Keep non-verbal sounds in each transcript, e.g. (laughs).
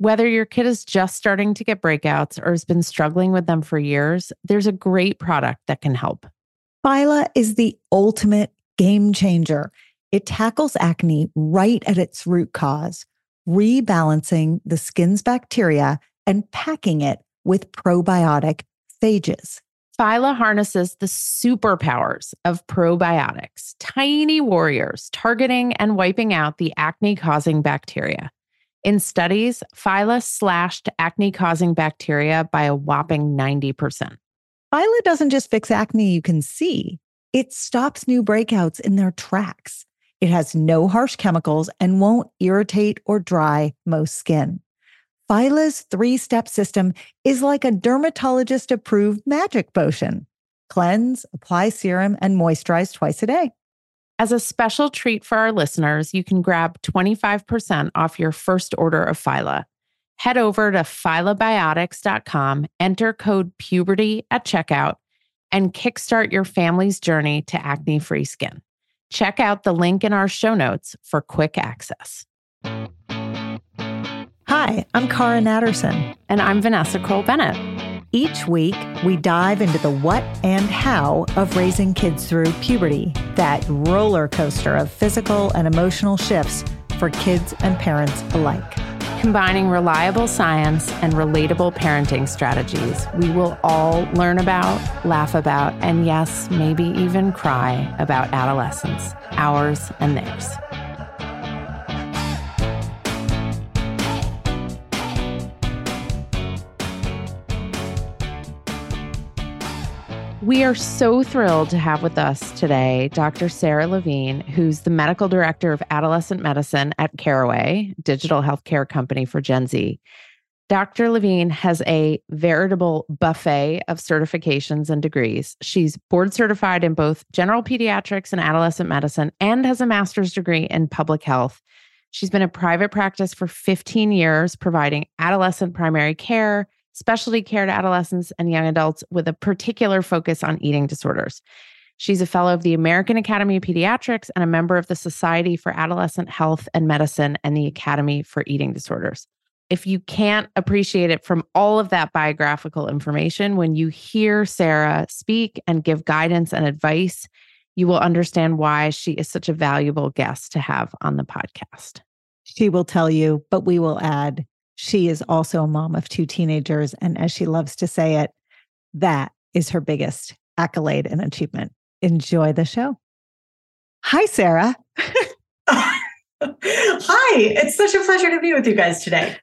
Whether your kid is just starting to get breakouts or has been struggling with them for years, there's a great product that can help. Phyla is the ultimate game changer. It tackles acne right at its root cause, rebalancing the skin's bacteria and packing it with probiotic phages. Phyla harnesses the superpowers of probiotics, tiny warriors targeting and wiping out the acne causing bacteria. In studies, Phyla slashed acne causing bacteria by a whopping 90%. Phyla doesn't just fix acne you can see, it stops new breakouts in their tracks. It has no harsh chemicals and won't irritate or dry most skin. Phyla's three step system is like a dermatologist approved magic potion cleanse, apply serum, and moisturize twice a day. As a special treat for our listeners, you can grab 25% off your first order of Phyla. Head over to phylabiotics.com, enter code puberty at checkout, and kickstart your family's journey to acne free skin. Check out the link in our show notes for quick access. Hi, I'm Cara Natterson. And I'm Vanessa Kroll Bennett. Each week, we dive into the what and how of raising kids through puberty, that roller coaster of physical and emotional shifts for kids and parents alike. Combining reliable science and relatable parenting strategies, we will all learn about, laugh about, and yes, maybe even cry about adolescence, ours and theirs. We are so thrilled to have with us today Dr. Sara Levine, who's the medical director of adolescent medicine at Caraway, digital healthcare company for Gen Z. Dr. Levine has a veritable buffet of certifications and degrees. She's board certified in both general pediatrics and adolescent medicine and has a master's degree in public health. She's been in private practice for 15 years, providing adolescent primary care, specialty care to adolescents and young adults with a particular focus on eating disorders. She's a fellow of the American Academy of Pediatrics and a member of the Society for Adolescent Health and Medicine and the Academy for Eating Disorders. If you can't appreciate it from all of that biographical information, when you hear Sara speak and give guidance and advice, you will understand why she is such a valuable guest to have on the podcast. She will tell you, but we will add she is also a mom of two teenagers. And as she loves to say it, that is her biggest accolade and achievement. Enjoy the show. Hi, Sara. Hi, it's such a pleasure to be with you guys today.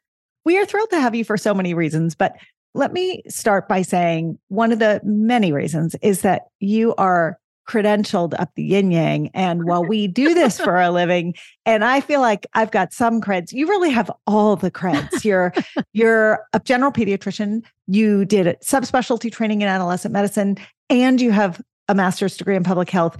We are thrilled to have you for so many reasons, but let me start by saying one of the many reasons is that you are credentialed up the yin yang. And while we do this for a living, and I feel like I've got some creds, you really have all the creds. You're you're a general pediatrician. You did subspecialty training in adolescent medicine, and you have a master's degree in public health.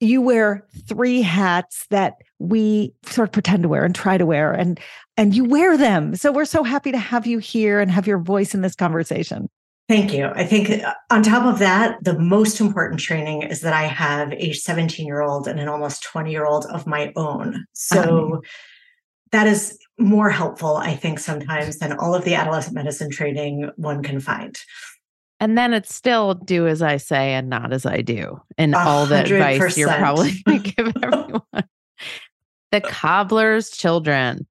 You wear three hats that we sort of pretend to wear and try to wear, and and you wear them. So we're so happy to have you here and have your voice in this conversation. Thank you. I think uh, on top of that, the most important training is that I have a 17 year old and an almost 20 year old of my own. So um, that is more helpful, I think, sometimes than all of the adolescent medicine training one can find. And then it's still do as I say and not as I do. And all the advice you're probably going (laughs) to give everyone. the cobbler's children.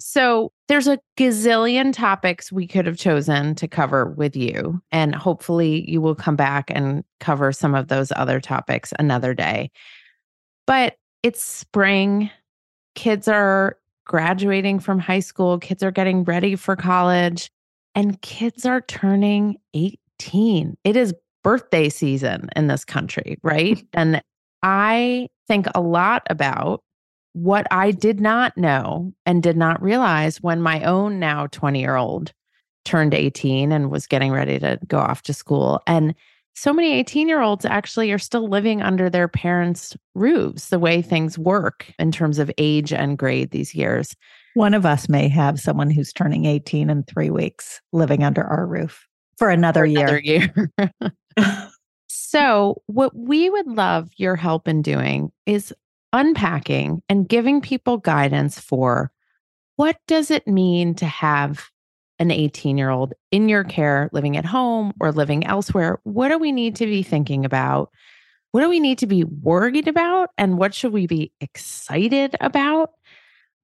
So there's a gazillion topics we could have chosen to cover with you. And hopefully you will come back and cover some of those other topics another day. But it's spring. Kids are graduating from high school, kids are getting ready for college, and kids are turning 18. It is birthday season in this country, right? (laughs) and I think a lot about what I did not know and did not realize when my own now 20 year old turned 18 and was getting ready to go off to school. And so many 18 year olds actually are still living under their parents' roofs, the way things work in terms of age and grade these years. One of us may have someone who's turning 18 in three weeks living under our roof for another for year. Year. (laughs) (laughs) so, what we would love your help in doing is unpacking and giving people guidance for what does it mean to have an 18 year old in your care, living at home or living elsewhere, what do we need to be thinking about? What do we need to be worried about? And what should we be excited about?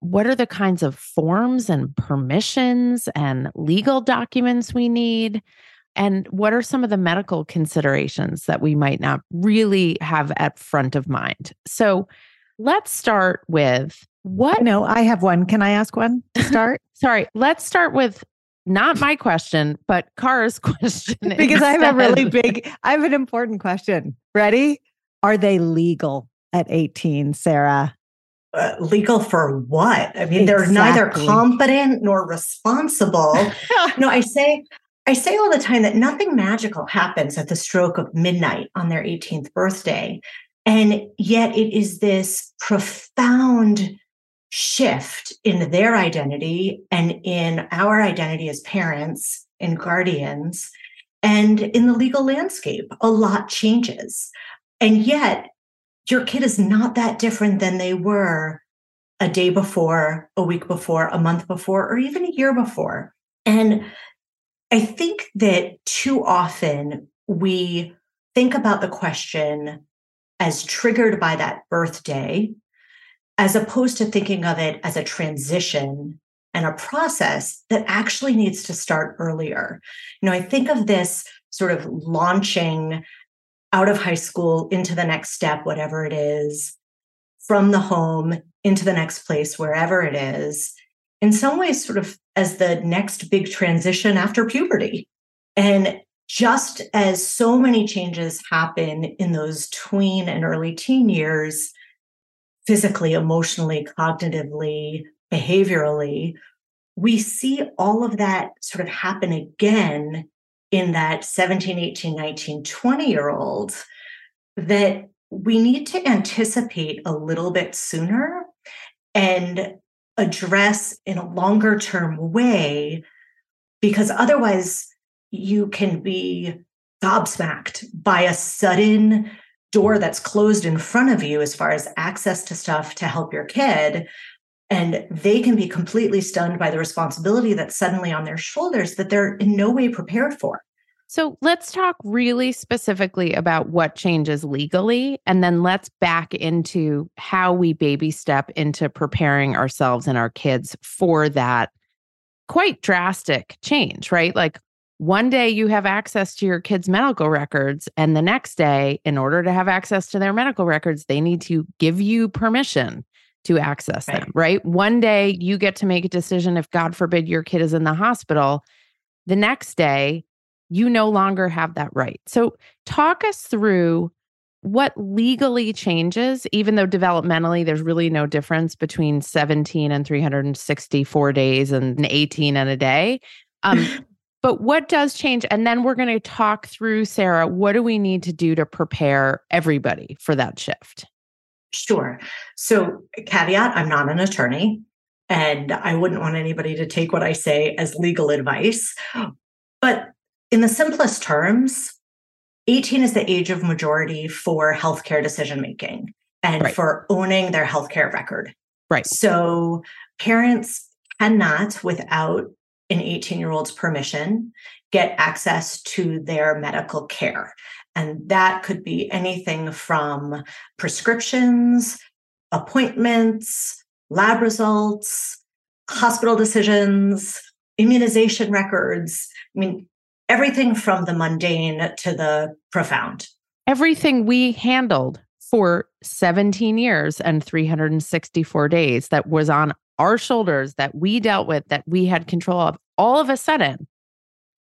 What are the kinds of forms and permissions and legal documents we need? And what are some of the medical considerations that we might not really have at front of mind? So let's start with what? No, I have one. Can I ask one to (laughs) start? Sorry, let's start with not my question, but Cara's (laughs) question. (laughs) because I have a really big, I have an important question. Ready? Are they legal at 18, Sara? Uh, legal for what? I mean, exactly. they're neither competent nor responsible. no, I say, I say all the time that nothing magical happens at the stroke of midnight on their 18th birthday. And yet it is this profound shift in their identity and in our identity as parents and guardians. And in the legal landscape, a lot changes. And yet, your kid is not that different than they were a day before, a week before, a month before, or even a year before. And I think that too often we think about the question as triggered by that birthday as opposed to thinking of it as a transition and a process that actually needs to start earlier. You know, I think of this sort of launching out of high school into the next step, whatever it is, from the home into the next place, wherever it is, in some ways, sort of as the next big transition after puberty. And just as so many changes happen in those tween and early teen years, physically, emotionally, cognitively, behaviorally, we see all of that sort of happen again in that 17, 18, 19, 20 year old that we need to anticipate a little bit sooner and address in a longer term way, because otherwise you can be gobsmacked by a sudden door that's closed in front of you as far as access to stuff to help your kid and they can be completely stunned by the responsibility that's suddenly on their shoulders that they're in no way prepared for. So let's talk really specifically about what changes legally, and then let's back into how we baby step into preparing ourselves and our kids for that quite drastic change, right? Like one day you have access to your kids' medical records, and the next day, in order to have access to their medical records, they need to give you permission to access right. them, right? One day you get to make a decision if, God forbid, your kid is in the hospital. The next day, you no longer have that right. So, talk us through what legally changes, even though developmentally there's really no difference between 17 and 364 days and 18 and a day. Um, (laughs) But what does change? And then we're going to talk through, Sara, what do we need to do to prepare everybody for that shift? Sure. So, caveat I'm not an attorney, and I wouldn't want anybody to take what I say as legal advice. But in the simplest terms, 18 is the age of majority for healthcare decision making and right. for owning their healthcare record. Right. So, parents cannot, without an 18 year old's permission get access to their medical care. And that could be anything from prescriptions, appointments, lab results, hospital decisions, immunization records. I mean, everything from the mundane to the profound. Everything we handled for 17 years and 364 days that was on our shoulders that we dealt with, that we had control of, all of a sudden,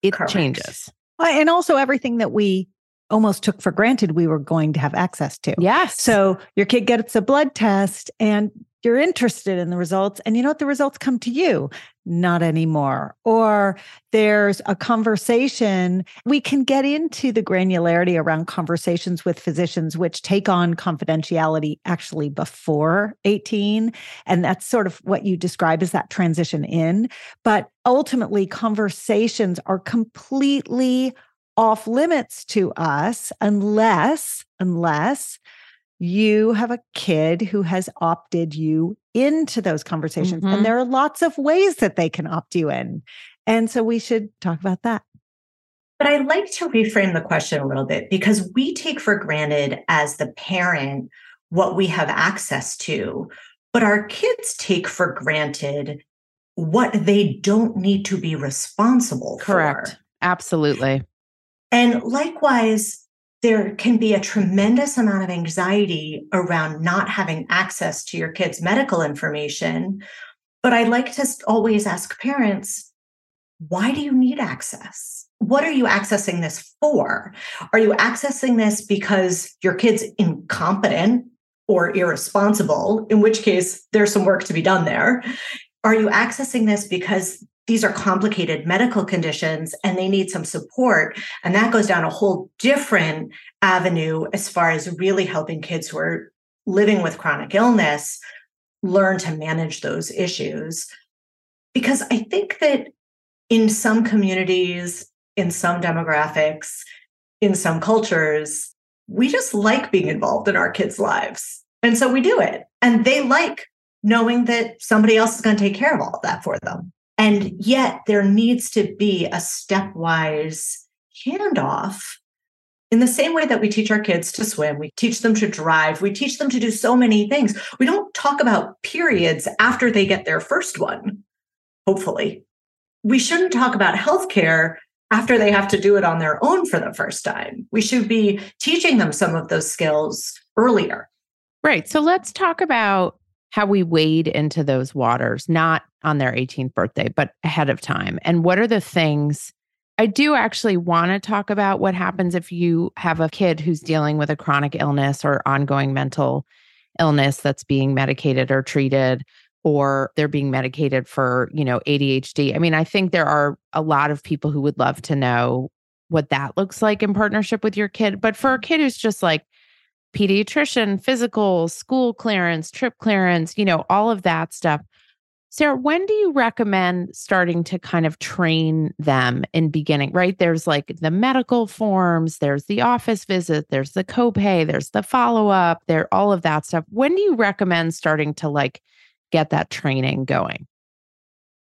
it Correct. changes. And also everything that we almost took for granted we were going to have access to. Yes. So your kid gets a blood test and you're interested in the results and you know what? The results come to you. Not anymore. Or there's a conversation. We can get into the granularity around conversations with physicians which take on confidentiality actually before 18 and that's sort of what you describe as that transition in. But ultimately conversations are completely off limits to us unless unless you have a kid who has opted you into those conversations. Mhm. And there are lots of ways that they can opt you in. And so we should talk about that. But I like to reframe the question a little bit because we take for granted as the parent what we have access to, but our kids take for granted what they don't need to be responsible Correct. for. Correct. Absolutely. And likewise, there can be a tremendous amount of anxiety around not having access to your kids' medical information. But I like to always ask parents, why do you need access? What are you accessing this for? Are you accessing this because your kid's incompetent or irresponsible, in which case there's some work to be done there? Are you accessing this because these are complicated medical conditions and they need some support? And that goes down a whole different avenue as far as really helping kids who are living with chronic illness learn to manage those issues. Because I think that in some communities, in some demographics, in some cultures, we just like being involved in our kids' lives. And so we do it. And they like knowing that somebody else is going to take care of all of that for them. And yet there needs to be a stepwise handoff in the same way that we teach our kids to swim, we teach them to drive, we teach them to do so many things. We don't talk about periods after they get their first one, hopefully. We shouldn't talk about healthcare after they have to do it on their own for the first time. We should be teaching them some of those skills earlier. Right. So let's talk about how we wade into those waters, not on their 18th birthday, but ahead of time. And what are the things I do actually want to talk about what happens if you have a kid who's dealing with a chronic illness or ongoing mental illness that's being medicated or treated or they're being medicated for, you know, ADHD. I mean, I think there are a lot of people who would love to know what that looks like in partnership with your kid, but for a kid who's just like pediatrician, physical, school clearance, trip clearance, you know, all of that stuff. Sara, when do you recommend starting to kind of train them in beginning? Right? There's like the medical forms, there's the office visit, there's the copay, there's the follow-up, there all of that stuff. When do you recommend starting to like get that training going?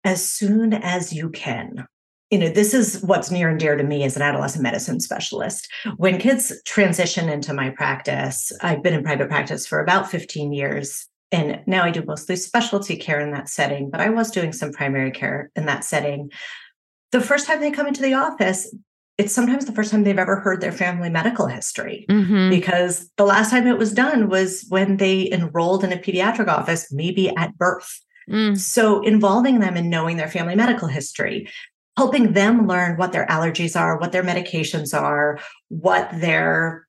As soon as you can. You know, this is what's near and dear to me as an adolescent medicine specialist. When kids transition into my practice, I've been in private practice for about 15 years. And now I do mostly specialty care in that setting, but I was doing some primary care in that setting. The first time they come into the office, it's sometimes the first time they've ever heard their family medical history Mm-hmm. because the last time it was done was when they enrolled in a pediatric office, maybe at birth. Mm, So, involving them in knowing their family medical history, helping them learn what their allergies are, what their medications are, what their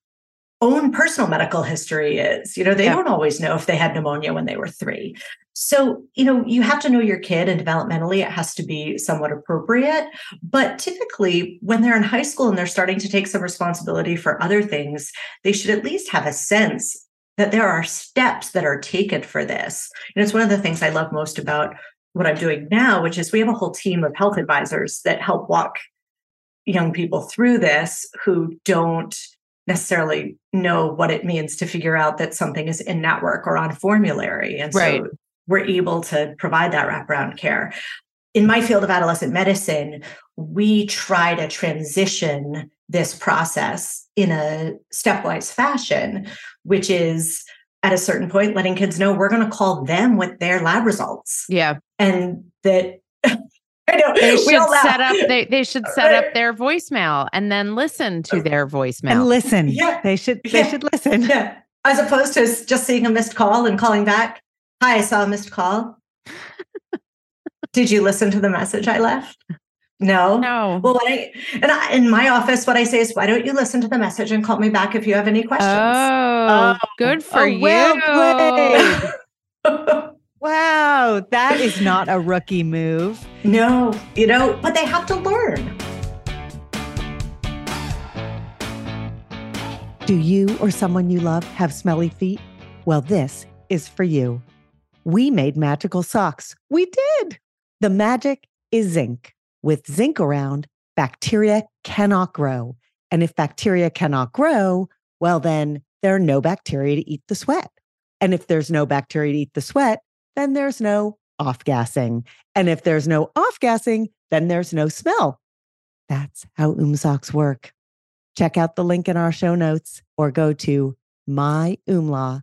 own personal medical history is. You know, they Yeah. don't always know if they had pneumonia when they were three. So, you know, you have to know your kid, and developmentally, it has to be somewhat appropriate. But typically, when they're in high school and they're starting to take some responsibility for other things, they should at least have a sense that there are steps that are taken for this. And it's one of the things I love most about what I'm doing now, which is we have a whole team of health advisors that help walk young people through this who don't necessarily know what it means to figure out that something is in network or on formulary. And so Right. we're able to provide that wraparound care. In my field of adolescent medicine, we try to transition this process in a stepwise fashion, which is at a certain point letting kids know we're going to call them with their lab results yeah. and that (laughs) I know They should all set up they, they should set up (laughs) their voicemail and then listen to uh, their voicemail. And listen. Yeah. They should they Yeah. should listen. Yeah. As opposed to just seeing a missed call and calling back. Hi, I saw a missed call. (laughs) Did you listen to the message I left? No. No. Well, what I, and I, in my office, what I say is, why don't you listen to the message and call me back if you have any questions? Oh, um, good for oh, you. well (laughs) (laughs) wow, that is not a rookie move. no, you know, but they have to learn. Do you or someone you love have smelly feet? Well, this is for you. We made magical socks. We did. The magic is zinc. With zinc around, bacteria cannot grow. And if bacteria cannot grow, well, then there are no bacteria to eat the sweat. And if there's no bacteria to eat the sweat, then there's no off gassing. And if there's no off gassing, then there's no smell. That's how Oom socks work. Check out the link in our show notes or go to myoomla.com.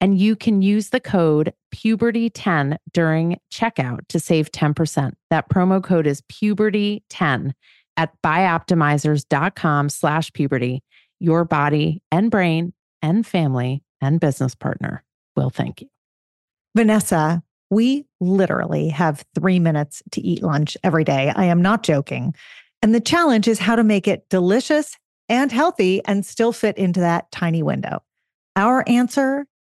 And you can use the code puberty10 during checkout to save 10%. That promo code is puberty10 at bioptimizers.com slash puberty. Your body and brain and family and business partner will thank you. Vanessa, we literally have three minutes to eat lunch every day. I am not joking. And the challenge is how to make it delicious and healthy and still fit into that tiny window. Our answer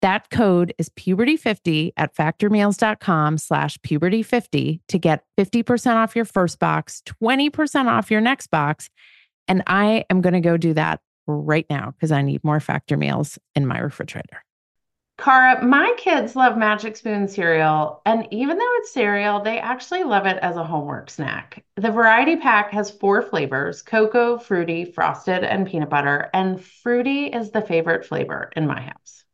That code is puberty50 at factormeals.com slash puberty50 to get 50% off your first box, 20% off your next box. And I am going to go do that right now because I need more factor meals in my refrigerator. Cara, my kids love Magic Spoon cereal, and even though it's cereal, they actually love it as a homework snack. The variety pack has four flavors cocoa, fruity, frosted, and peanut butter, and fruity is the favorite flavor in my house.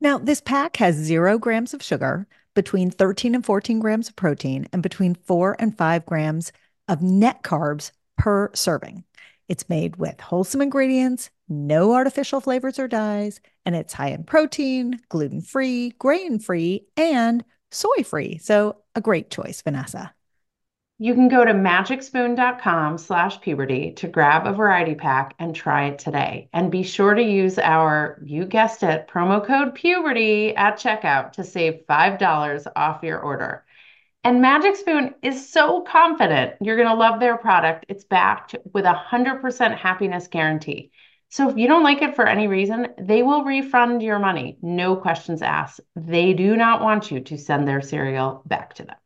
Now, this pack has zero grams of sugar, between 13 and 14 grams of protein, and between four and five grams of net carbs per serving. It's made with wholesome ingredients, no artificial flavors or dyes, and it's high in protein, gluten free, grain free, and soy free. So, a great choice, Vanessa. You can go to magicspoon.com slash puberty to grab a variety pack and try it today. And be sure to use our, you guessed it, promo code puberty at checkout to save $5 off your order. And Magic Spoon is so confident you're going to love their product. It's backed with a 100% happiness guarantee. So if you don't like it for any reason, they will refund your money, no questions asked. They do not want you to send their cereal back to them.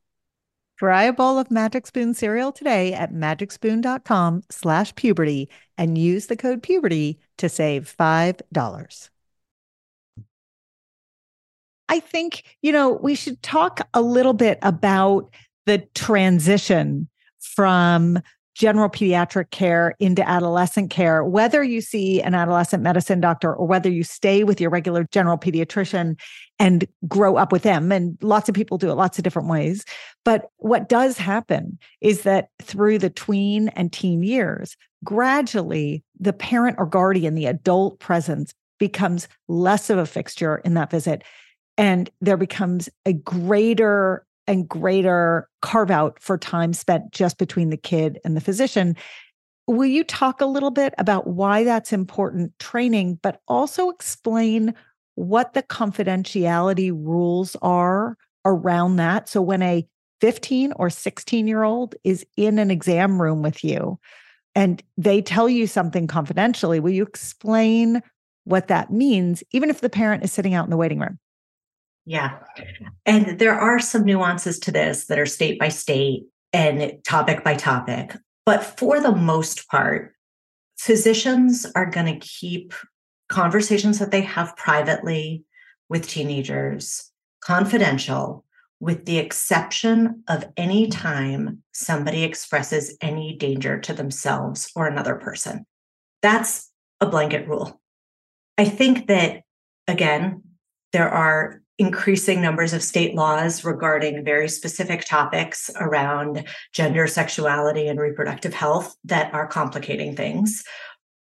Try a bowl of Magic Spoon cereal today at magicspoon.com slash puberty and use the code puberty to save $5. I think, you know, we should talk a little bit about the transition from general pediatric care into adolescent care, whether you see an adolescent medicine doctor or whether you stay with your regular general pediatrician and grow up with them. And lots of people do it lots of different ways. But what does happen is that through the tween and teen years, gradually the parent or guardian, the adult presence, becomes less of a fixture in that visit. And there becomes a greater and greater carve out for time spent just between the kid and the physician. Will you talk a little bit about why that's important training, but also explain what the confidentiality rules are around that? So when a 15 or 16 year old is in an exam room with you and they tell you something confidentially, will you explain what that means, even if the parent is sitting out in the waiting room? Yeah. And there are some nuances to this that are state by state and topic by topic. But for the most part, physicians are going to keep conversations that they have privately with teenagers confidential, with the exception of any time somebody expresses any danger to themselves or another person. That's a blanket rule. I think that, again, there are increasing numbers of state laws regarding very specific topics around gender, sexuality, and reproductive health that are complicating things.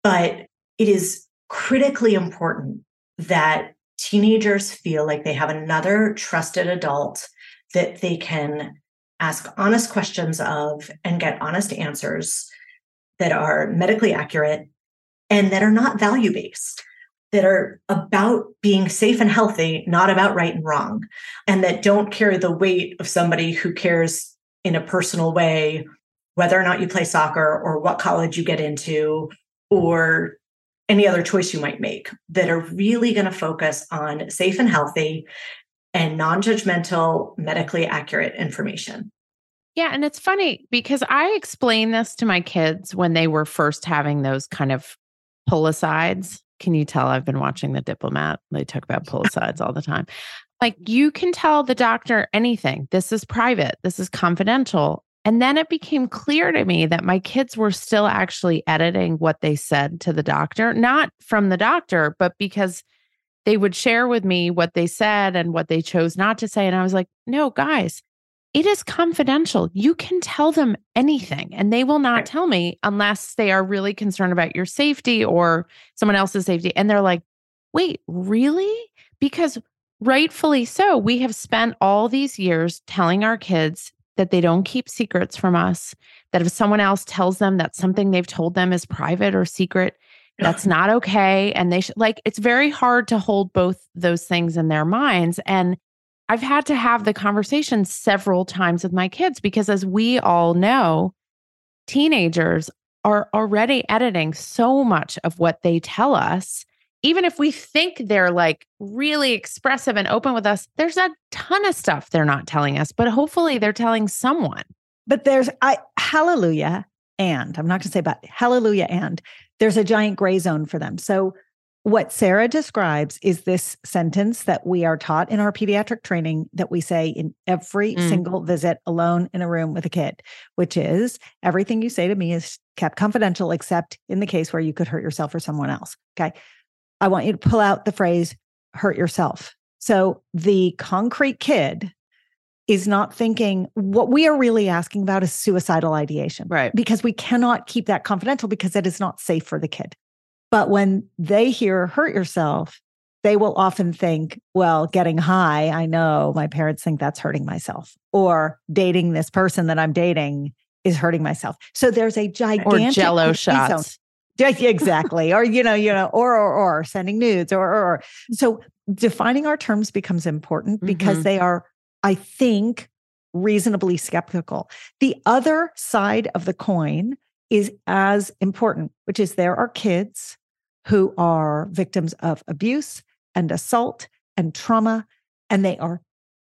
But it is critically important that teenagers feel like they have another trusted adult that they can ask honest questions of and get honest answers that are medically accurate and that are not value based that are about being safe and healthy, not about right and wrong, and that don't carry the weight of somebody who cares in a personal way whether or not you play soccer or what college you get into or any other choice you might make that are really going to focus on safe and healthy and non-judgmental medically accurate information yeah and it's funny because i explained this to my kids when they were first having those kind of pull can you tell I've been watching The Diplomat? They talk about sides all the time. Like you can tell the doctor anything. This is private. This is confidential. And then it became clear to me that my kids were still actually editing what they said to the doctor, not from the doctor, but because they would share with me what they said and what they chose not to say. And I was like, no, guys, it is confidential. You can tell them anything and they will not tell me unless they are really concerned about your safety or someone else's safety. And they're like, wait, really? Because rightfully so, we have spent all these years telling our kids that they don't keep secrets from us, that if someone else tells them that something they've told them is private or secret, that's (laughs) not okay. And they should like, it's very hard to hold both those things in their minds. And I've had to have the conversation several times with my kids because, as we all know, teenagers are already editing so much of what they tell us. Even if we think they're like really expressive and open with us, there's a ton of stuff they're not telling us, but hopefully they're telling someone. But there's, I, hallelujah. And I'm not going to say but hallelujah. And there's a giant gray zone for them. So what Sara describes is this sentence that we are taught in our pediatric training that we say in every mm. single visit alone in a room with a kid, which is everything you say to me is kept confidential, except in the case where you could hurt yourself or someone else. Okay. I want you to pull out the phrase hurt yourself. So the concrete kid is not thinking what we are really asking about is suicidal ideation. Right. Because we cannot keep that confidential because it is not safe for the kid. But when they hear hurt yourself, they will often think, well, getting high, I know my parents think that's hurting myself, or dating this person that I'm dating is hurting myself. So there's a gigantic or jello shots. (laughs) Yeah, exactly. or, you know, you know, or, or, or sending nudes or, or, or. So defining our terms becomes important because mm-hmm. they are, I think, reasonably skeptical. The other side of the coin is as important, which is there are kids who are victims of abuse and assault and trauma, and they are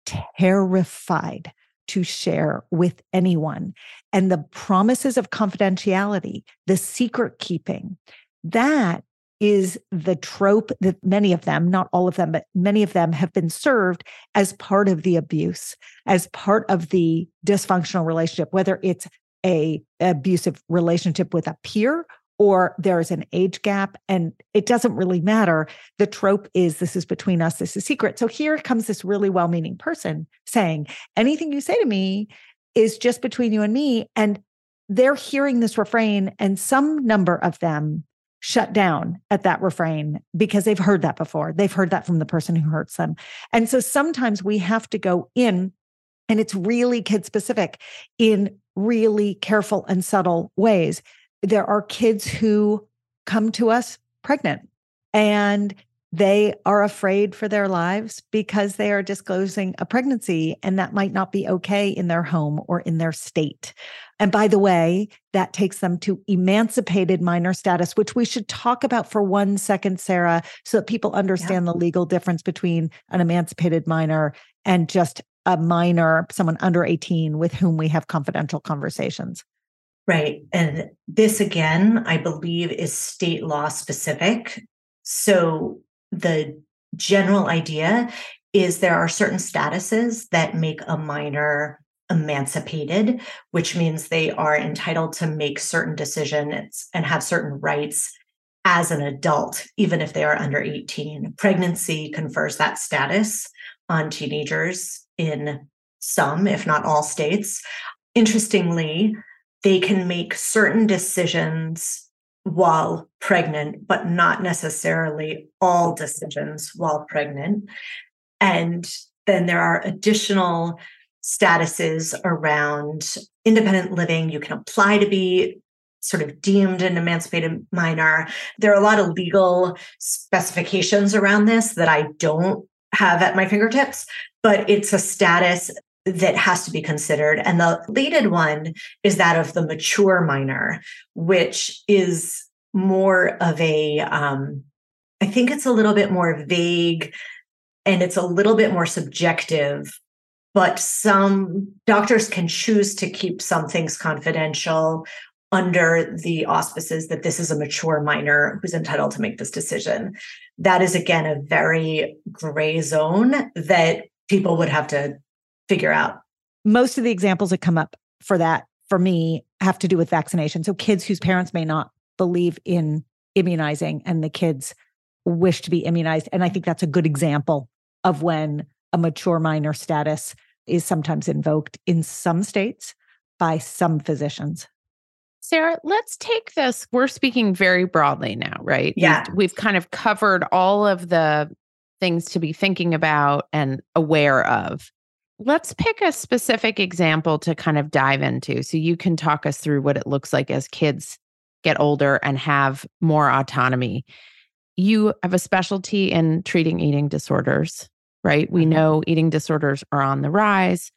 terrified to share with anyone. And the promises of confidentiality, the secret keeping, that is the trope that many of them, not all of them, but many of them have been served as part of the abuse, as part of the dysfunctional relationship, whether it's a abusive relationship with a peer or there's an age gap and it doesn't really matter. The trope is this is between us, this is secret. So here comes this really well meaning person saying, anything you say to me is just between you and me. And they're hearing this refrain, and some number of them shut down at that refrain because they've heard that before. They've heard that from the person who hurts them. And so sometimes we have to go in, and it's really kid specific in really careful and subtle ways there are kids who come to us pregnant and they are afraid for their lives because they are disclosing a pregnancy and that might not be okay in their home or in their state. And by the way, that takes them to emancipated minor status, which we should talk about for one second, Sara, so that people understand yeah. the legal difference between an emancipated minor and just a minor, someone under 18 with whom we have confidential conversations. Right. And this again, I believe, is state law specific. So the general idea is there are certain statuses that make a minor emancipated, which means they are entitled to make certain decisions and have certain rights as an adult, even if they are under 18. Pregnancy confers that status on teenagers in some, if not all states. Interestingly, they can make certain decisions while pregnant, but not necessarily all decisions while pregnant. And then there are additional statuses around independent living. You can apply to be sort of deemed an emancipated minor. There are a lot of legal specifications around this that I don't have at my fingertips, but it's a status that has to be considered. And the leaded one is that of the mature minor, which is more of a, um, I think it's a little bit more vague and it's a little bit more subjective. But some doctors can choose to keep some things confidential under the auspices that this is a mature minor who's entitled to make this decision. That is, again, a very gray zone that people would have to figure out. Most of the examples that come up for that for me have to do with vaccination. So kids whose parents may not believe in immunizing and the kids wish to be immunized. And I think that's a good example of when a mature minor status is sometimes invoked in some states by some physicians. Sara, let's take this. We're speaking very broadly now, right? Yeah. We've, we've kind of covered all of the things to be thinking about and aware of. Let's pick a specific example to kind of dive into so you can talk us through what it looks like as kids get older and have more autonomy. You have a specialty in treating eating disorders, right? We mm-hmm. know eating disorders are on the rise.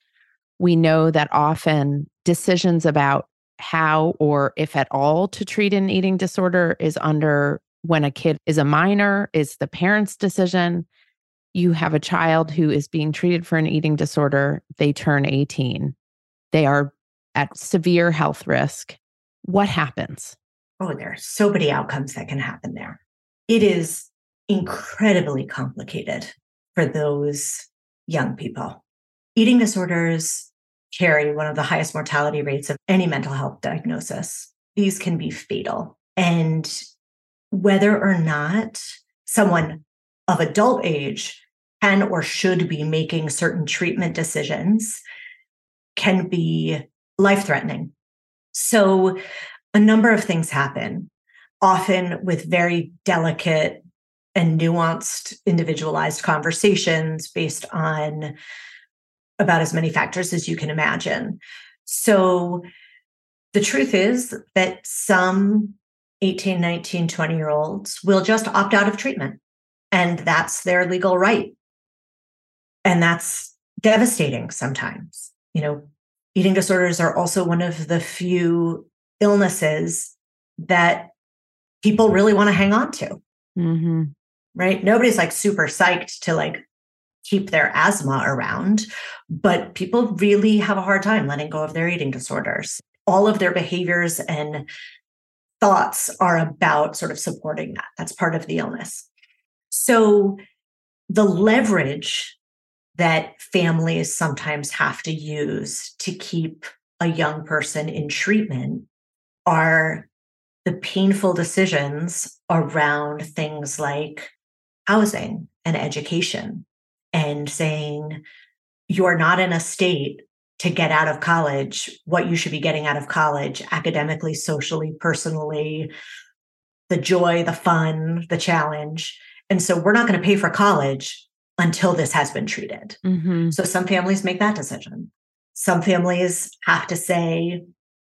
We know that often decisions about how or if at all to treat an eating disorder is under when a kid is a minor, is the parent's decision you have a child who is being treated for an eating disorder, they turn 18. They are at severe health risk. What happens? Oh, there are so many outcomes that can happen there. It is incredibly complicated for those young people. Eating disorders carry one of the highest mortality rates of any mental health diagnosis. These can be fatal. And whether or not someone of adult age can or should be making certain treatment decisions can be life threatening. So, a number of things happen, often with very delicate and nuanced, individualized conversations based on about as many factors as you can imagine. So, the truth is that some 18, 19, 20 year olds will just opt out of treatment. And that's their legal right. And that's devastating sometimes. You know, eating disorders are also one of the few illnesses that people really want to hang on to. Mm-hmm. Right. Nobody's like super psyched to like keep their asthma around, but people really have a hard time letting go of their eating disorders. All of their behaviors and thoughts are about sort of supporting that. That's part of the illness. So the leverage that families sometimes have to use to keep a young person in treatment are the painful decisions around things like housing and education and saying you're not in a state to get out of college. What you should be getting out of college academically socially personally the joy the fun the challenge. And so we're not going to pay for college until this has been treated Mm-hmm. so some families make that decision some families have to say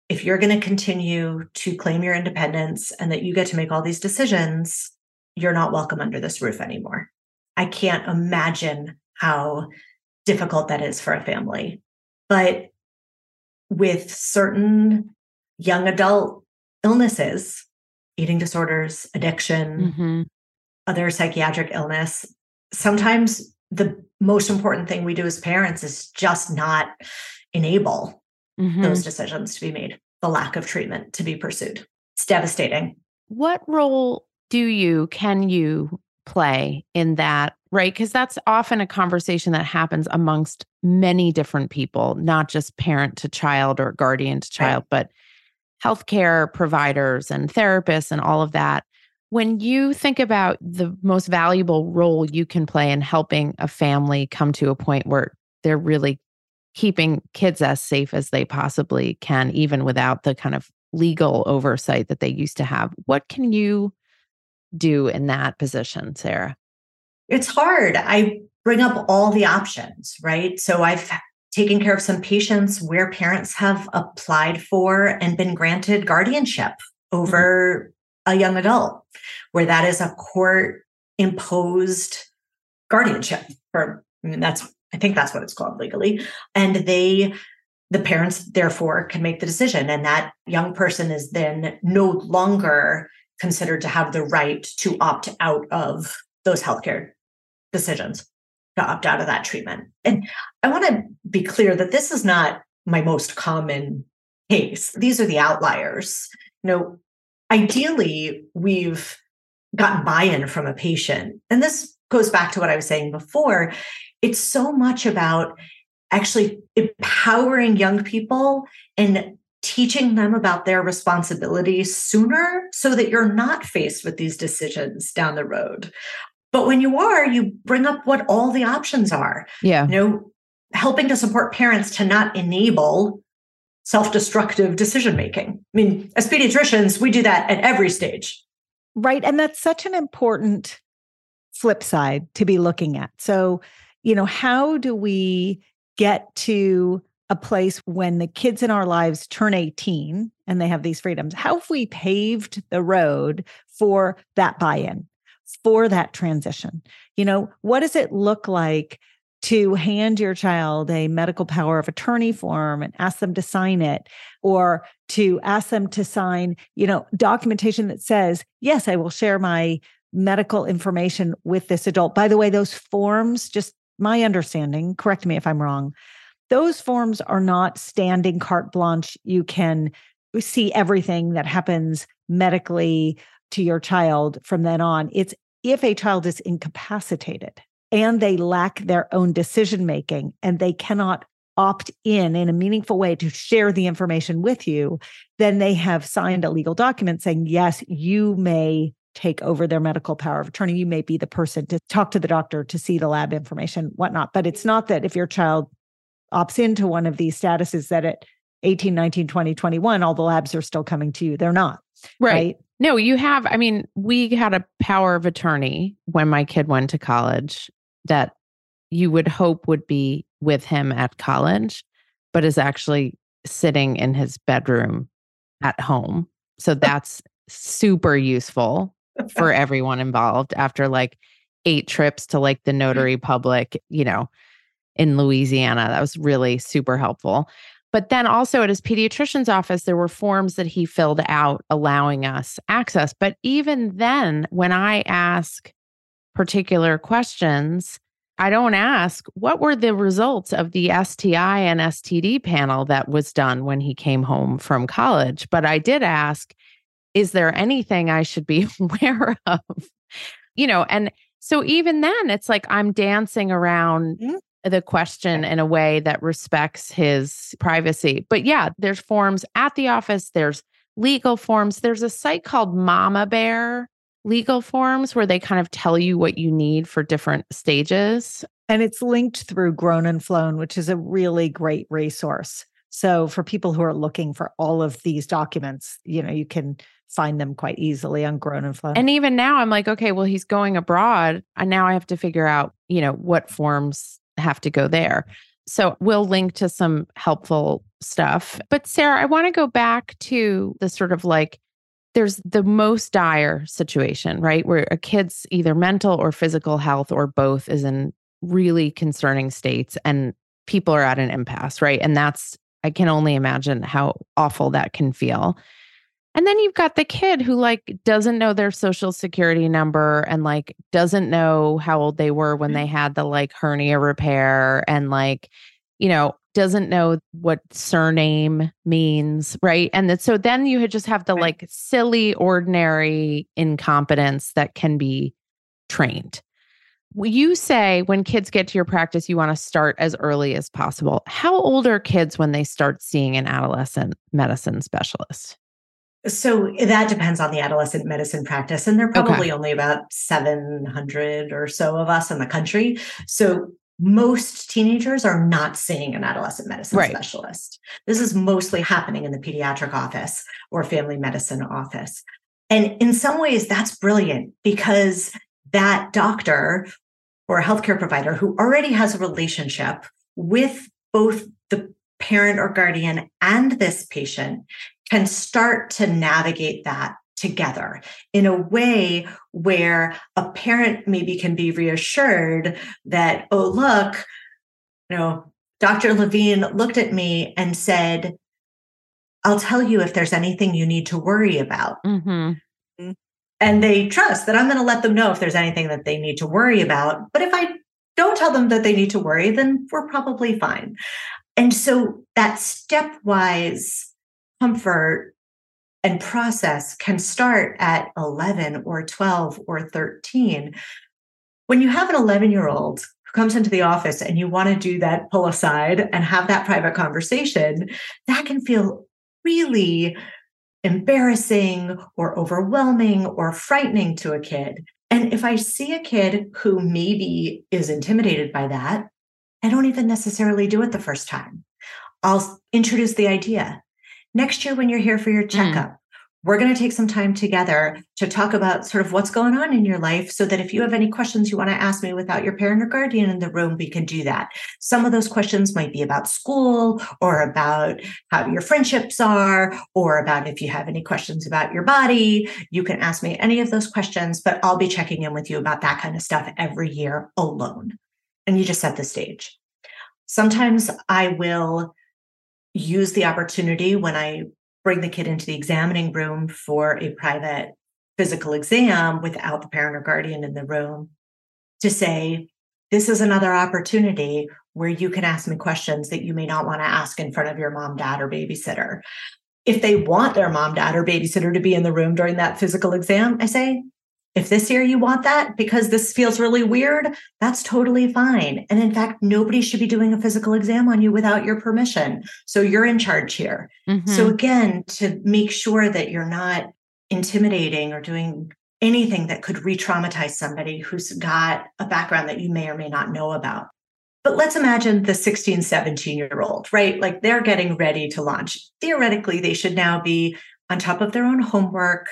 if you're going to continue to claim your independence and that you get to make all these decisions you're not welcome under this roof anymore i can't imagine how difficult that is for a family but with certain young adult illnesses, eating disorders, addiction, Mm-hmm. other psychiatric illness, sometimes the most important thing we do as parents is just not enable Mm-hmm. those decisions to be made, the lack of treatment to be pursued. It's devastating. What role do you, can you play in that? Right. Because that's often a conversation that happens amongst many different people, not just parent to child or guardian to child, but healthcare providers and therapists and all of that. When you think about the most valuable role you can play in helping a family come to a point where they're really keeping kids as safe as they possibly can, even without the kind of legal oversight that they used to have, what can you do in that position, Sara? It's hard. I bring up all the options, right? So I've taken care of some patients where parents have applied for and been granted guardianship mm-hmm. over a young adult, where that is a court imposed guardianship for, I mean, that's, I think that's what it's called legally. And they, the parents therefore can make the decision. And that young person is then no longer considered to have the right to opt out of those healthcare decisions, to opt out of that treatment. And I want to be clear that this is not my most common case. These are the outliers. You know, ideally, we've gotten buy-in from a patient. And this goes back to what I was saying before. It's so much about actually empowering young people and teaching them about their responsibilities sooner so that you're not faced with these decisions down the road. But when you are, you bring up what all the options are. Yeah. You know, helping to support parents to not enable self-destructive decision making. I mean, as pediatricians, we do that at every stage. Right. And that's such an important flip side to be looking at. So, you know, how do we get to a place when the kids in our lives turn 18 and they have these freedoms? How have we paved the road for that buy in, for that transition? You know, what does it look like to hand your child a medical power of attorney form and ask them to sign it or to ask them to sign you know documentation that says yes i will share my medical information with this adult. By the way those forms just my understanding correct me if i'm wrong those forms are not standing carte blanche. You can see everything that happens medically to your child from then on. It's if a child is incapacitated and they lack their own decision making and they cannot opt in in a meaningful way to share the information with you, then they have signed a legal document saying, yes, you may take over their medical power of attorney. You may be the person to talk to the doctor to see the lab information, whatnot. But it's not that if your child opts into one of these statuses that at 18, 19, 20, 21, all the labs are still coming to you. They're not. Right. right? No, you have. I mean, we had a power of attorney when my kid went to college that you would hope would be with him at college, but is actually sitting in his bedroom at home. So (laughs) that's super useful for (laughs) everyone involved after like eight trips to like the mm. notary public, you know, in Louisiana. That was really super helpful. But then also at his pediatrician's office, there were forms that he filled out allowing us access. But even then, when I ask particular questions, I don't ask what were the results of the STI and STD panel that was done when he came home from college. But I did ask, is there anything I should be (laughs) aware of? You know, and so even then, it's like I'm dancing around mm-hmm the question in a way that respects his privacy. But yeah, there's forms at the office, there's legal forms. There's a site called Mama Bear legal forms where they kind of tell you what you need for different stages. And it's linked through Grown and Flown, which is a really great resource. So for people who are looking for all of these documents, you know, you can find them quite easily on Grown and Flown. And even now I'm like, okay, well, he's going abroad. And now I have to figure out, you know, what forms have to go there. So we'll link to some helpful stuff. But Sara, I want to go back to the sort of like there's the most dire situation, right? Where a kid's either mental or physical health or both is in really concerning states and people are at an impasse, right? And that's I can only imagine how awful that can feel. And then you've got the kid who like doesn't know their social security number and like doesn't know how old they were when mm-hmm. they had the like hernia repair and like, you know, doesn't know what surname means, right? And that, so then you just have the right. like silly, ordinary incompetence that can be trained. You say when kids get to your practice, you want to start as early as possible. How old are kids when they start seeing an adolescent medicine specialist? So that depends on the adolescent medicine practice. And there are probably okay. only about 700 or so of us in the country. So most teenagers are not seeing an adolescent medicine right. specialist. This is mostly happening in the pediatric office or family medicine office. And in some ways, that's brilliant because that doctor or healthcare provider who already has a relationship with both the parent or guardian and this patient can start to navigate that together in a way where a parent maybe can be reassured that, oh, look, you know, Dr. Levine looked at me and said, I'll tell you if there's anything you need to worry about. Mm-hmm. And they trust that I'm going to let them know if there's anything that they need to worry about. But if I don't tell them that they need to worry, then we're probably fine. And so that stepwise comfort and process can start at 11 or 12 or 13. When you have an 11 year old who comes into the office and you want to do that pull aside and have that private conversation, that can feel really embarrassing or overwhelming or frightening to a kid. And if I see a kid who maybe is intimidated by that, I don't even necessarily do it the first time. I'll introduce the idea next year when you're here for your mm. checkup, mm. we're going to take some time together to talk about sort of what's going on in your life so that if you have any questions you want to ask me without your parent or guardian in the room, we can do that. Some of those questions might be about school or about how your friendships are or about if you have any questions about your body. You can ask me any of those questions, but I'll be checking in with you about that kind of stuff every year alone. And you just set the stage. Sometimes I will use the opportunity when I bring the kid into the examining room for a private physical exam without the parent or guardian in the room to say, this is another opportunity where you can ask me questions that you may not want to ask in front of your mom, dad, or babysitter. If they want their mom, dad, or babysitter to be in the room during that physical exam, I say, if this year you want that because this feels really weird, that's totally fine. And in fact, nobody should be doing a physical exam on you without your permission. So you're in charge here. Mm-hmm. So again, to make sure that you're not intimidating or doing anything that could re traumatize somebody who's got a background that you may or may not know about. But let's imagine the 16, 17 year old, right? Like they're getting ready to launch. Theoretically, they should now be on top of their own homework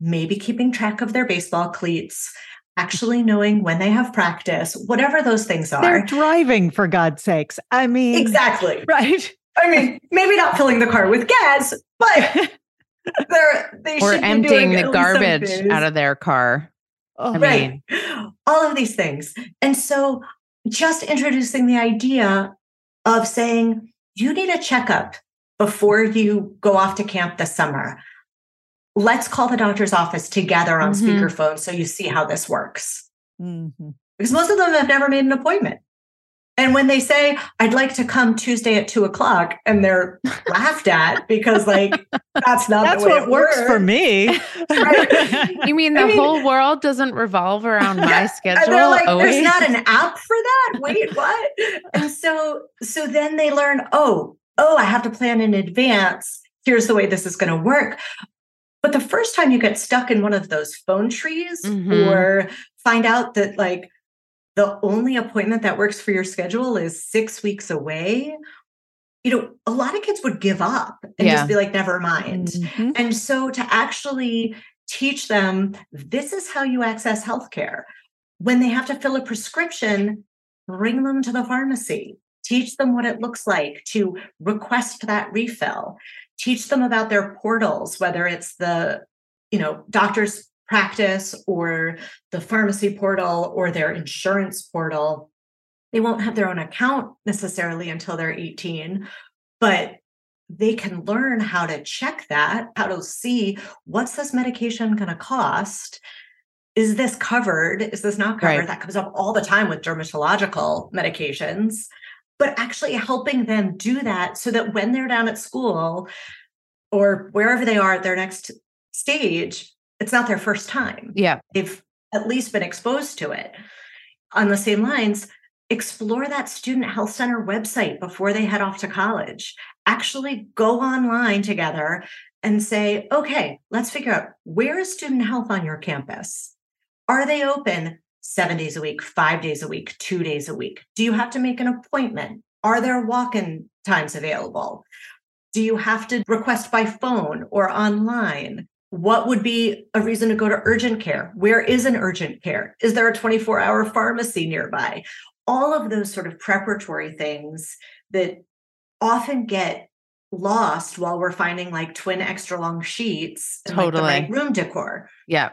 maybe keeping track of their baseball cleats, actually knowing when they have practice, whatever those things are. They're driving for God's sakes. I mean, exactly. (laughs) Right. I mean, maybe not filling the car with gas, but (laughs) they're they or emptying the garbage out of their car. Oh, I right. Mean. All of these things. And so just introducing the idea of saying, you need a checkup before you go off to camp this summer, let's call the doctor's office together on mm-hmm. speakerphone so you see how this works. Mm-hmm. Because most of them have never made an appointment. And when they say, I'd like to come Tuesday at two o'clock, and they're (laughs) laughed at because, like, that's not that's what works, works for me. (laughs) right? You mean the I mean, whole world doesn't revolve around my schedule? And they're like, always? there's not an app for that. Wait, what? and so, so then they learn, oh, oh, I have to plan in advance. Here's the way this is going to work. But the first time you get stuck in one of those phone trees mm-hmm. or find out that, like, the only appointment that works for your schedule is six weeks away, you know, a lot of kids would give up and yeah. just be like, never mind. Mm-hmm. And so to actually teach them this is how you access healthcare. When they have to fill a prescription, bring them to the pharmacy. Teach them what it looks like to request that refill. Teach them about their portals, whether it's the, you know, doctor's practice or the pharmacy portal or their insurance portal. They won't have their own account necessarily until they're 18, but they can learn how to check that, how to see what's this medication going to cost. Is this covered? Is this not covered? Right. That comes up all the time with dermatological medications, but actually helping them do that so that when they're down at school or wherever they are at their next stage, it's not their first time. Yeah. They've at least been exposed to it. On the same lines, explore that student health center website before they head off to college. Actually go online together and say, okay, let's figure out where is student health on your campus? Are they open seven days a week, five days a week, two days a week? Do you have to make an appointment? Are there walk in times available? Do you have to request by phone or online? what would be a reason to go to urgent care? Where is an urgent care? Is there a 24 hour pharmacy nearby? All of those sort of preparatory things that often get lost while we're finding like twin extra long sheets and totally. like the right room decor. Yeah.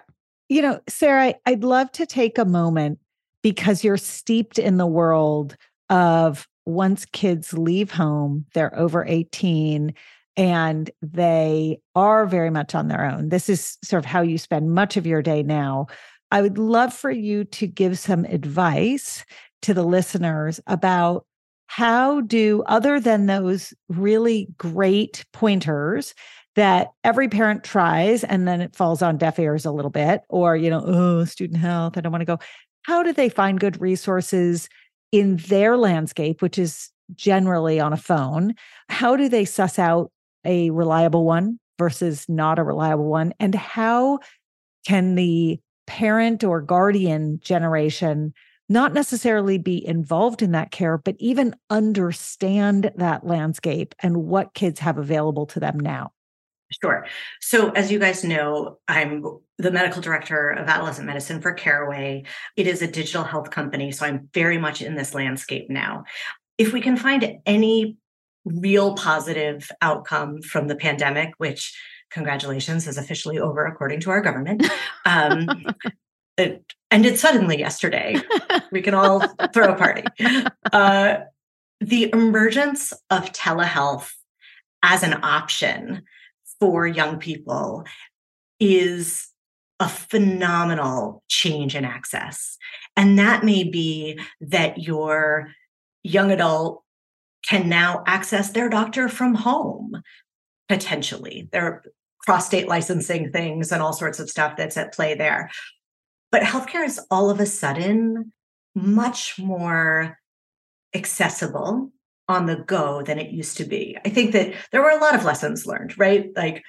You know, Sara, I'd love to take a moment because you're steeped in the world of once kids leave home, they're over 18, and they are very much on their own. This is sort of how you spend much of your day now. I would love for you to give some advice to the listeners about how do other than those really great pointers that every parent tries and then it falls on deaf ears a little bit or you know oh student health i don't want to go how do they find good resources in their landscape which is generally on a phone how do they suss out a reliable one versus not a reliable one? And how can the parent or guardian generation not necessarily be involved in that care, but even understand that landscape and what kids have available to them now? Sure. So, as you guys know, I'm the medical director of adolescent medicine for Caraway. It is a digital health company. So, I'm very much in this landscape now. If we can find any real positive outcome from the pandemic, which congratulations is officially over according to our government. Um, (laughs) it ended suddenly yesterday. We can all throw a party. Uh, the emergence of telehealth as an option for young people is a phenomenal change in access. And that may be that your young adult can now access their doctor from home, potentially. There are cross state licensing things and all sorts of stuff that's at play there. But healthcare is all of a sudden much more accessible on the go than it used to be. I think that there were a lot of lessons learned, right? Like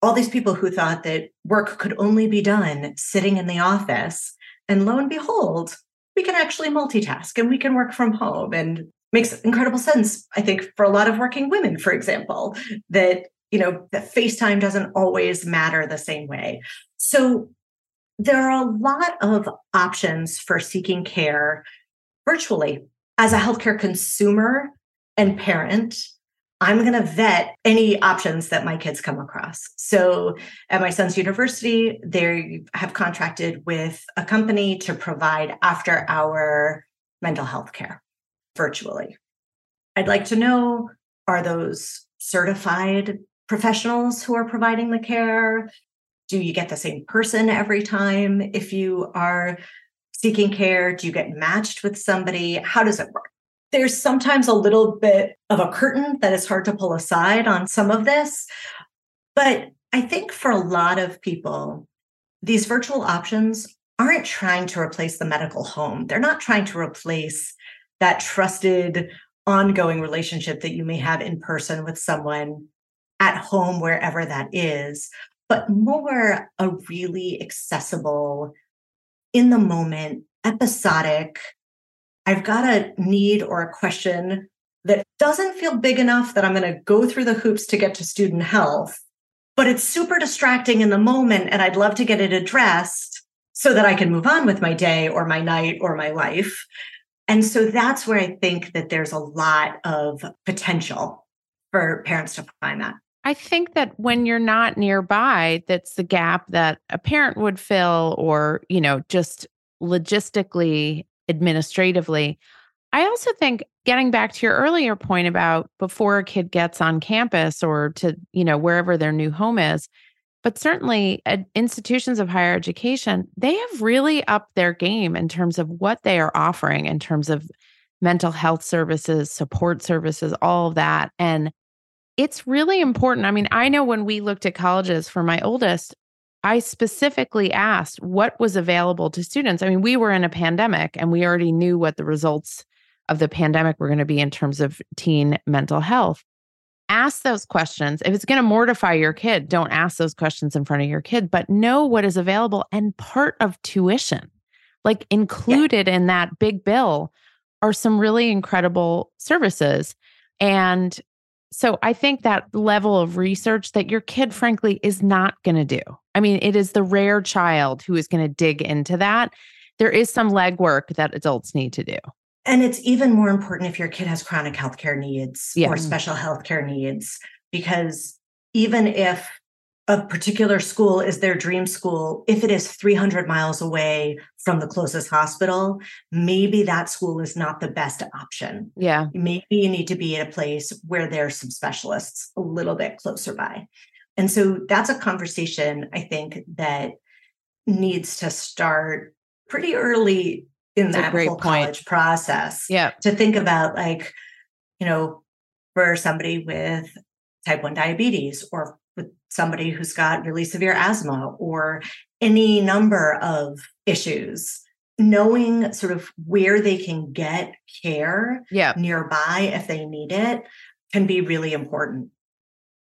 all these people who thought that work could only be done sitting in the office. And lo and behold, we can actually multitask and we can work from home. And makes incredible sense i think for a lot of working women for example that you know that facetime doesn't always matter the same way so there are a lot of options for seeking care virtually as a healthcare consumer and parent i'm going to vet any options that my kids come across so at my son's university they have contracted with a company to provide after hour mental health care virtually. I'd like to know are those certified professionals who are providing the care? Do you get the same person every time if you are seeking care? Do you get matched with somebody? How does it work? There's sometimes a little bit of a curtain that is hard to pull aside on some of this. But I think for a lot of people, these virtual options aren't trying to replace the medical home. They're not trying to replace that trusted, ongoing relationship that you may have in person with someone at home, wherever that is, but more a really accessible, in the moment, episodic. I've got a need or a question that doesn't feel big enough that I'm going to go through the hoops to get to student health, but it's super distracting in the moment. And I'd love to get it addressed so that I can move on with my day or my night or my life. And so that's where I think that there's a lot of potential for parents to find that. I think that when you're not nearby, that's the gap that a parent would fill, or, you know, just logistically, administratively. I also think getting back to your earlier point about before a kid gets on campus or to, you know, wherever their new home is, but certainly institutions of higher education, they have really upped their game in terms of what they are offering in terms of mental health services, support services, all of that. And it's really important. I mean, I know when we looked at colleges for my oldest, I specifically asked what was available to students. I mean, we were in a pandemic and we already knew what the results of the pandemic were going to be in terms of teen mental health ask those questions. If it's going to mortify your kid, don't ask those questions in front of your kid, but know what is available and part of tuition. Like included yeah. in that big bill are some really incredible services. And so I think that level of research that your kid, frankly, is not going to do. I mean, it is the rare child who is going to dig into that. There is some legwork that adults need to do. And it's even more important if your kid has chronic healthcare needs yeah. or special healthcare needs, because even if a particular school is their dream school, if it is 300 miles away from the closest hospital, maybe that school is not the best option. Yeah. Maybe you need to be at a place where there's some specialists a little bit closer by. And so that's a conversation I think that needs to start pretty early in That's that whole point. college process. Yeah. To think about like, you know, for somebody with type 1 diabetes or with somebody who's got really severe asthma or any number of issues knowing sort of where they can get care yeah. nearby if they need it can be really important.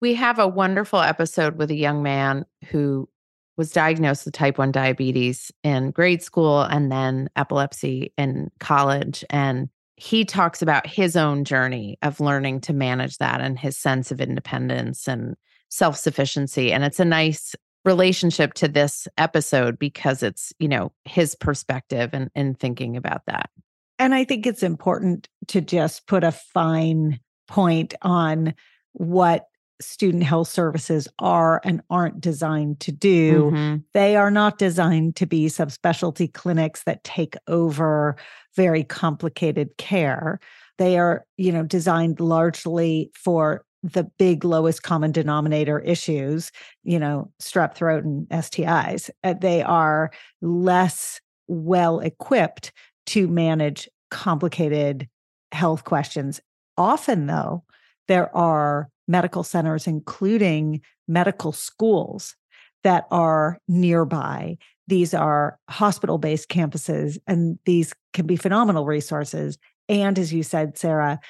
We have a wonderful episode with a young man who was diagnosed with type 1 diabetes in grade school and then epilepsy in college. And he talks about his own journey of learning to manage that and his sense of independence and self sufficiency. And it's a nice relationship to this episode because it's, you know, his perspective and, and thinking about that. And I think it's important to just put a fine point on what student health services are and aren't designed to do. Mm-hmm. They are not designed to be subspecialty clinics that take over very complicated care. They are, you know, designed largely for the big lowest common denominator issues, you know, strep throat and STIs. Uh, they are less well equipped to manage complicated health questions. Often, though, there are medical centers, including medical schools that are nearby. These are hospital based campuses, and these can be phenomenal resources. And as you said, Sara,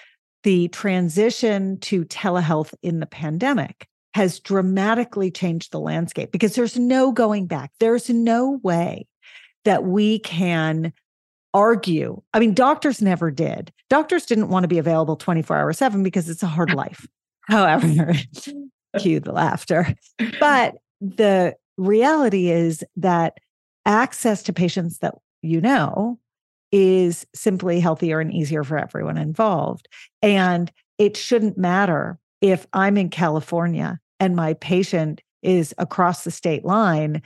the transition to telehealth in the pandemic has dramatically changed the landscape because there's no going back. There's no way that we can argue. I mean, doctors never did. Doctors didn't want to be available 24 hours 7 because it's a hard life. (laughs) However, (laughs) cue the laughter. But the reality is that access to patients that you know is simply healthier and easier for everyone involved. And it shouldn't matter if I'm in California and my patient is across the state line.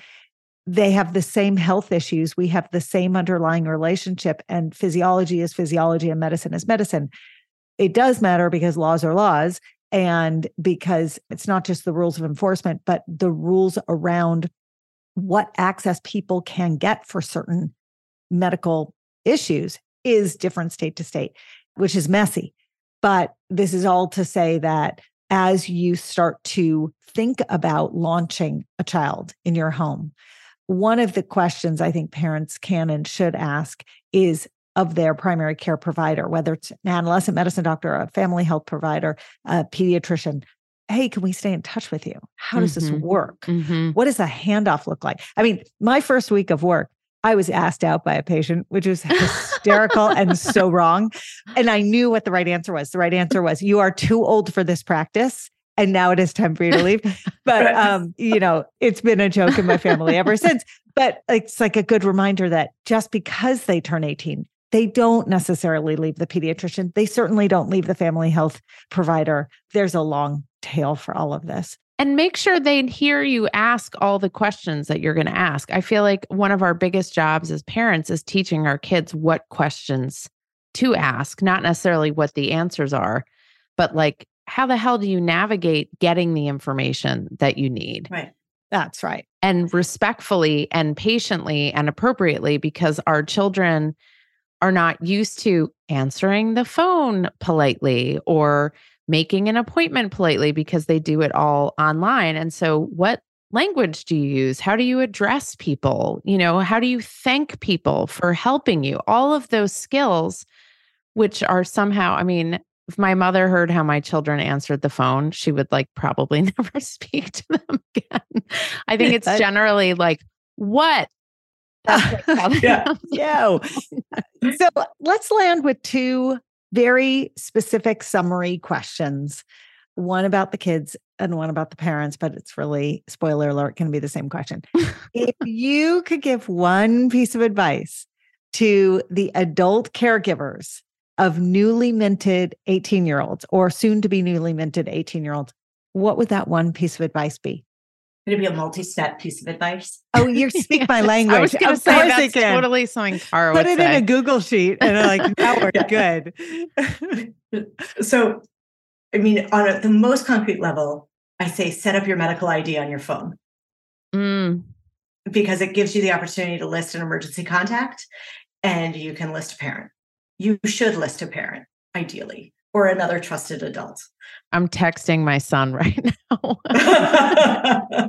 They have the same health issues. We have the same underlying relationship, and physiology is physiology and medicine is medicine. It does matter because laws are laws And because it's not just the rules of enforcement, but the rules around what access people can get for certain medical issues is different state to state, which is messy. But this is all to say that as you start to think about launching a child in your home, one of the questions I think parents can and should ask is of their primary care provider, whether it's an adolescent medicine doctor, a family health provider, a pediatrician. Hey, can we stay in touch with you? How does mm-hmm. this work? Mm-hmm. What does a handoff look like? I mean, my first week of work, I was asked out by a patient, which was (laughs) hysterical and so wrong. And I knew what the right answer was. The right (laughs) answer was, You are too old for this practice. And now it is time for you to leave. (laughs) But um, you know, it's been a joke in my family ever since. But it's like a good reminder that just because they turn 18, they don't necessarily leave the pediatrician. They certainly don't leave the family health provider. There's a long tail for all of this and make sure they hear you ask all the questions that you're going to ask. I feel like one of our biggest jobs as parents is teaching our kids what questions to ask, not necessarily what the answers are, but like how the hell do you navigate getting the information that you need? Right. That's right. And respectfully and patiently and appropriately because our children are not used to answering the phone politely or making an appointment politely because they do it all online. And so, what language do you use? How do you address people? You know, how do you thank people for helping you? All of those skills, which are somehow, I mean, if my mother heard how my children answered the phone, she would like probably (laughs) never speak to them again. I think it's generally like, what? Like (laughs) yeah. yeah. so let's land with two very specific summary questions one about the kids and one about the parents, but it's really, spoiler alert, going to be the same question. (laughs) if you could give one piece of advice to the adult caregivers of newly minted 18 year olds or soon to be newly minted 18 year olds, what would that one piece of advice be? Could it be a multi-step piece of advice? Oh, you speak my language. (laughs) I was going to say that's totally something Cara Put it say. in a Google sheet, and I'm like, that we're (laughs) good. (laughs) so, I mean, on a, the most concrete level, I say set up your medical ID on your phone mm. because it gives you the opportunity to list an emergency contact, and you can list a parent. You should list a parent, ideally, or another trusted adult. I'm texting my son (laughs) right now. (laughs)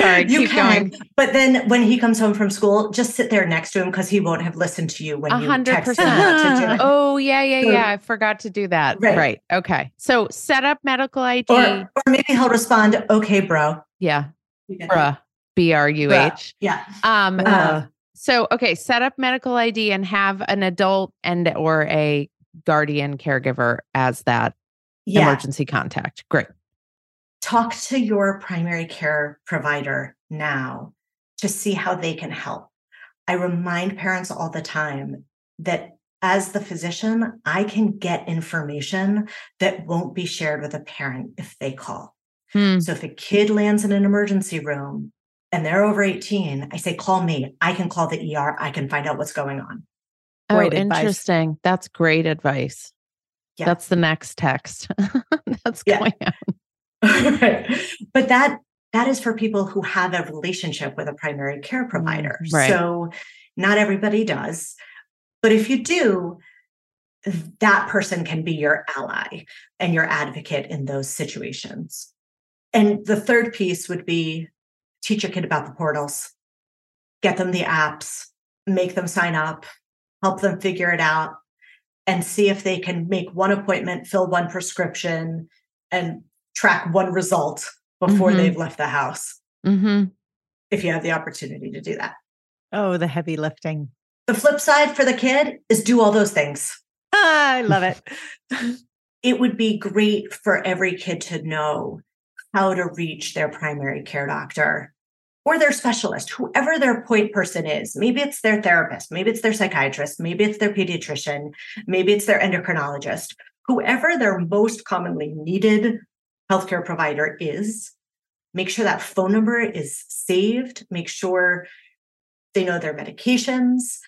Sorry, you can. Going. But then when he comes home from school, just sit there next to him because he won't have listened to you when 100%. you text him. Oh, yeah, yeah, yeah. I forgot to do that. Right. right. Okay. So set up medical ID. Or, or maybe he'll respond, okay, bro. Yeah. Bruh. B R U H. Yeah. Um, uh, so okay, set up medical ID and have an adult and or a guardian caregiver as that yeah. emergency contact. Great. Talk to your primary care provider now to see how they can help. I remind parents all the time that as the physician, I can get information that won't be shared with a parent if they call. Hmm. So if a kid lands in an emergency room and they're over 18, I say, call me. I can call the ER. I can find out what's going on. Oh, great interesting. That's great advice. Yeah. That's the next text. (laughs) That's going out. (laughs) But that that is for people who have a relationship with a primary care mm, provider. Right. So not everybody does. But if you do, that person can be your ally and your advocate in those situations. And the third piece would be teach your kid about the portals, get them the apps, make them sign up, help them figure it out, and see if they can make one appointment, fill one prescription, and track one result before mm-hmm. they've left the house. Mm-hmm. If you have the opportunity to do that. Oh, the heavy lifting. The flip side for the kid is do all those things. Ah, (laughs) I love it. (laughs) it would be great for every kid to know how to reach their primary care doctor or their specialist, whoever their point person is. Maybe it's their therapist, maybe it's their psychiatrist, maybe it's their pediatrician, maybe it's their endocrinologist, whoever their most commonly needed healthcare provider is. Make sure that phone number is saved, make sure they know their medications.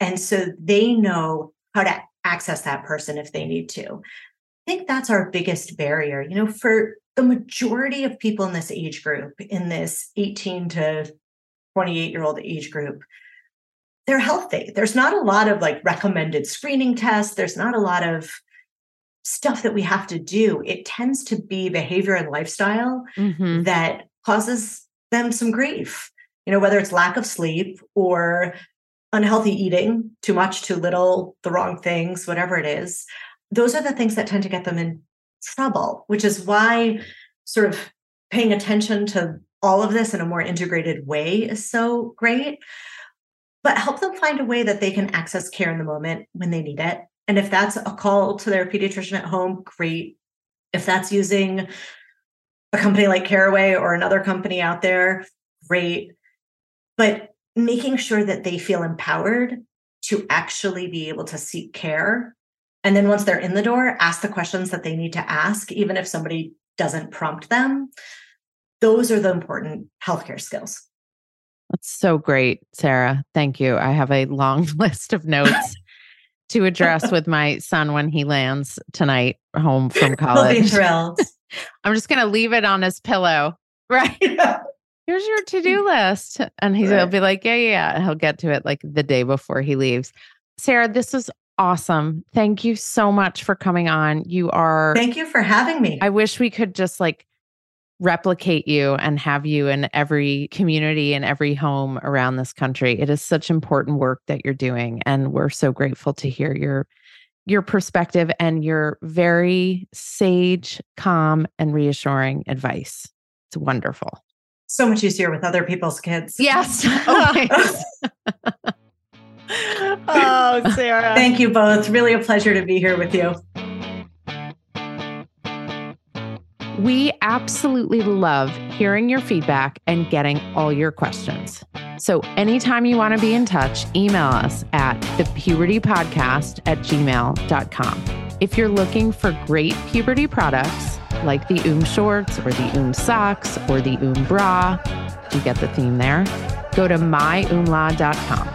And so they know how to access that person if they need to. I think that's our biggest barrier. You know, for the majority of people in this age group, in this 18 to 28 year old age group, they're healthy. There's not a lot of like recommended screening tests. There's not a lot of stuff that we have to do. It tends to be behavior and lifestyle mm-hmm. that causes them some grief. You know, whether it's lack of sleep or unhealthy eating, too much, too little, the wrong things, whatever it is. Those are the things that tend to get them in trouble, which is why sort of paying attention to all of this in a more integrated way is so great. But help them find a way that they can access care in the moment when they need it. And if that's a call to their pediatrician at home, great. If that's using a company like Caraway or another company out there, great. But making sure that they feel empowered to actually be able to seek care. And then once they're in the door, ask the questions that they need to ask, even if somebody doesn't prompt them. Those are the important healthcare skills. That's so great, Sara. Thank you. I have a long (laughs) list of notes to address with my son when he lands tonight home (laughs) from college. He'll be thrilled. (laughs) I'm just going to leave it on his pillow. Right. Here's your to do list. And he'll right. be like, yeah, yeah. He'll get to it like the day before he leaves. Sara, this is awesome. Thank you so much for coming on. You are. Thank you for having me. I wish we could just like replicate you and have you in every community and every home around this country. It is such important work that you're doing and we're so grateful to hear your your perspective and your very sage, calm and reassuring advice. It's wonderful. So much easier with other people's kids. Yes. (laughs) Oh. (laughs) (laughs) (laughs) oh, Sara. Thank you both. Really a pleasure to be here with you. We absolutely love hearing your feedback and getting all your questions. So, anytime you want to be in touch, email us at thepubertypodcast at gmail.com. If you're looking for great puberty products like the Oom shorts or the Oom socks or the Oom bra, you get the theme there, go to myoomla.com.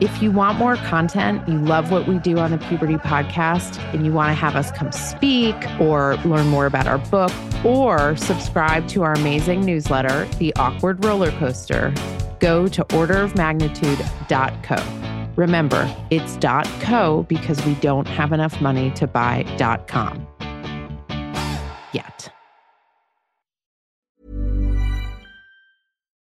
If you want more content, you love what we do on the Puberty Podcast, and you want to have us come speak or learn more about our book or subscribe to our amazing newsletter, The Awkward Roller Coaster, go to orderofmagnitude.co. Remember, it's .co because we don't have enough money to buy .com